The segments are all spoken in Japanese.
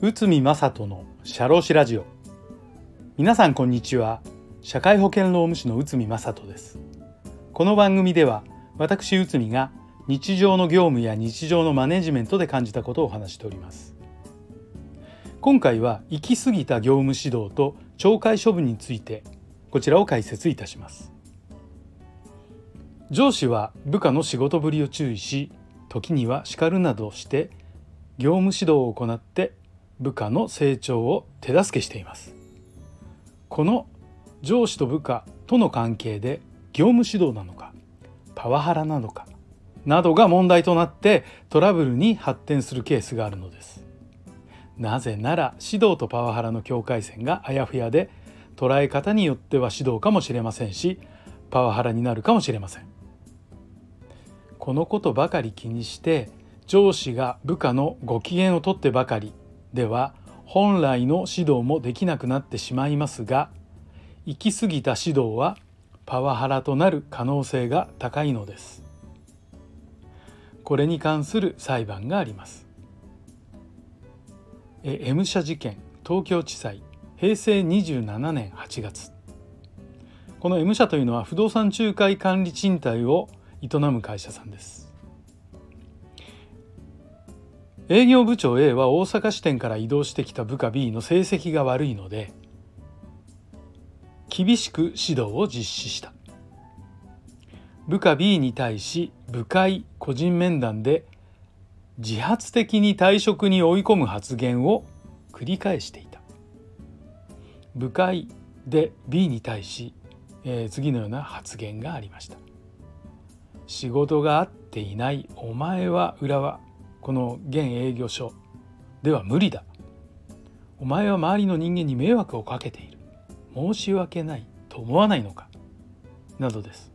内海正人の社労士ラジオ。皆さんこんにちは。社会保険労務士の内海正人です。この番組では私内海が日常の業務や日常のマネジメントで感じたことをお話しております。今回は行き過ぎた業務指導と懲戒処分についてこちらを解説いたします。上司は部下の仕事ぶりを注意し時には叱るなどして業務指導を行って部下の成長を手助けしています。この上司と部下との関係で業務指導なのかパワハラなのかなどが問題となってトラブルに発展するケースがあるのです。なぜなら指導とパワハラの境界線があやふやで捉え方によっては指導かもしれませんしパワハラになるかもしれません。このことばかり気にして上司が部下のご機嫌をとってばかりでは本来の指導もできなくなってしまいますが行き過ぎた指導はパワハラとなる可能性が高いのです。これに関する裁判があります。M 社事件東京地裁平成27年8月。この M 社というのは不動産仲介管理賃貸を営む会社さんです営業部長 A は大阪支店から移動してきた部下 B の成績が悪いので厳しく指導を実施した。部下 B に対し部会個人面談で自発的に退職に追い込む発言を繰り返していた。部会で B に対し、えー、次のような発言がありました。仕事が合っていないお前は裏はこの現営業所では無理だ。お前は周りの人間に迷惑をかけている。申し訳ないと思わないのか？などです。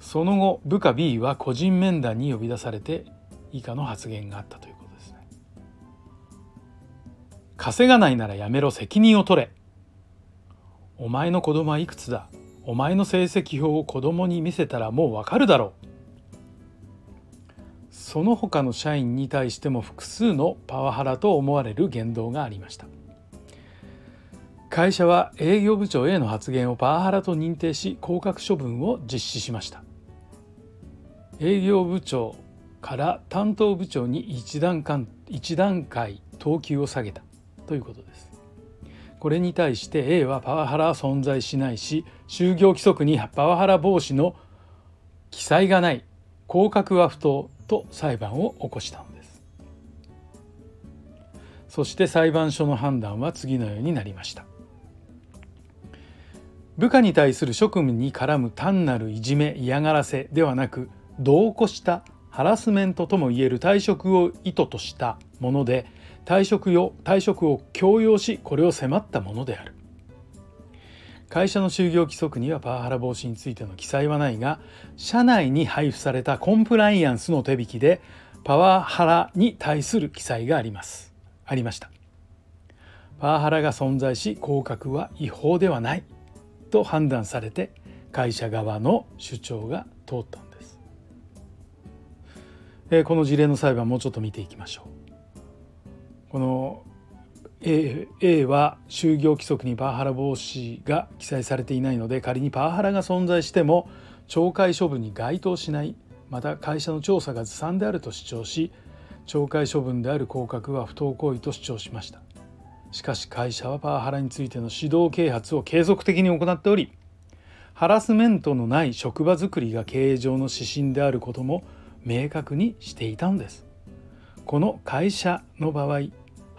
その後部下 B は個人面談に呼び出されて以下の発言があったということですね。稼がないならやめろ責任を取れ。お前の子供はいくつだ？お前の成績表を子供に見せたらもうわかるだろう。その他の社員に対しても複数のパワハラと思われる言動がありました。会社は営業部長 A の発言をパワハラと認定し降格処分を実施しました。営業部長から担当部長に一段階一段階等級を下げたということです。これに対して A はパワハラは存在しないし就業規則にパワハラ防止の記載がない。降格は不当と裁判を起こしたのです。そして裁判所の判断は次のようになりました。部下に対する職務に絡む単なるいじめ嫌がらせではなく度を越したハラスメントともいえる退職を意図としたもので退職よ退職を強要しこれを迫ったものである。会社の就業規則にはパワハラ防止についての記載はないが社内に配布されたコンプライアンスの手引きでパワハラに対する記載があります。ありました。パワハラが存在し降格は違法ではない。と判断されて会社側の主張が通ったんです、えこの事例の裁判もうちょっと見ていきましょう。この A, A は就業規則にパワハラ防止が記載されていないので仮にパワハラが存在しても懲戒処分に該当しないまた会社の調査がずさんであると主張し懲戒処分である降格は不当行為と主張しました。しかし会社はパワハラについての指導啓発を継続的に行っておりハラスメントのない職場づくりが経営上の指針であることも明確にしていたのです。この会社の場合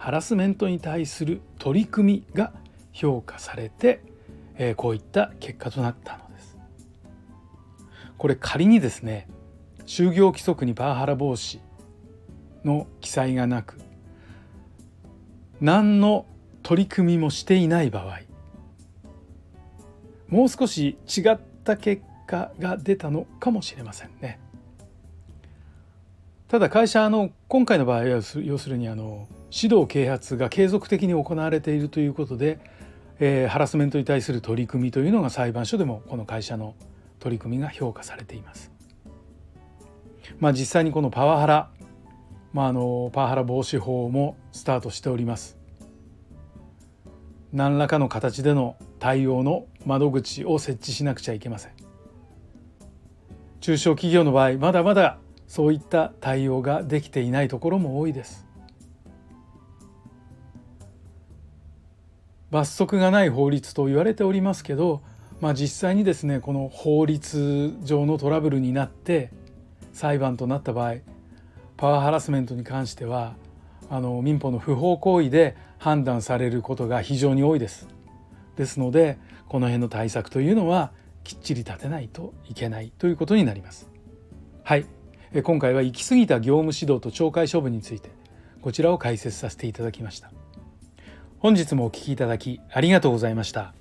ハラスメントに対する取り組みが評価されて、えー、こういった結果となったのです。これ仮にですね就業規則にパワハラ防止の記載がなく何の取り組みもしていない場合もう少し違った結果が出たのかもしれませんね。ただ会社の今回の場合は要するにあの指導啓発が継続的に行われているということで、えー、ハラスメントに対する取り組みというのが裁判所でもこの会社の取り組みが評価されています。まあ、実際にこのパワハラ、まあ、あのパワハラ防止法もスタートしております。何らかの形での対応の窓口を設置しなくちゃいけません。中小企業の場合まだまだそういった対応ができていないところも多いです。罰則がない法律と言われておりますけど、まあ、実際にですねこの法律上のトラブルになって裁判となった場合パワーハラスメントに関してはあの民法の不法行為で判断されることが非常に多いです。ですのでこの辺の対策というのはきっちり立てないといけないということになります。はい今回は行き過ぎた業務指導と懲戒処分についてこちらを解説させていただきました。本日もお聴きいただきありがとうございました。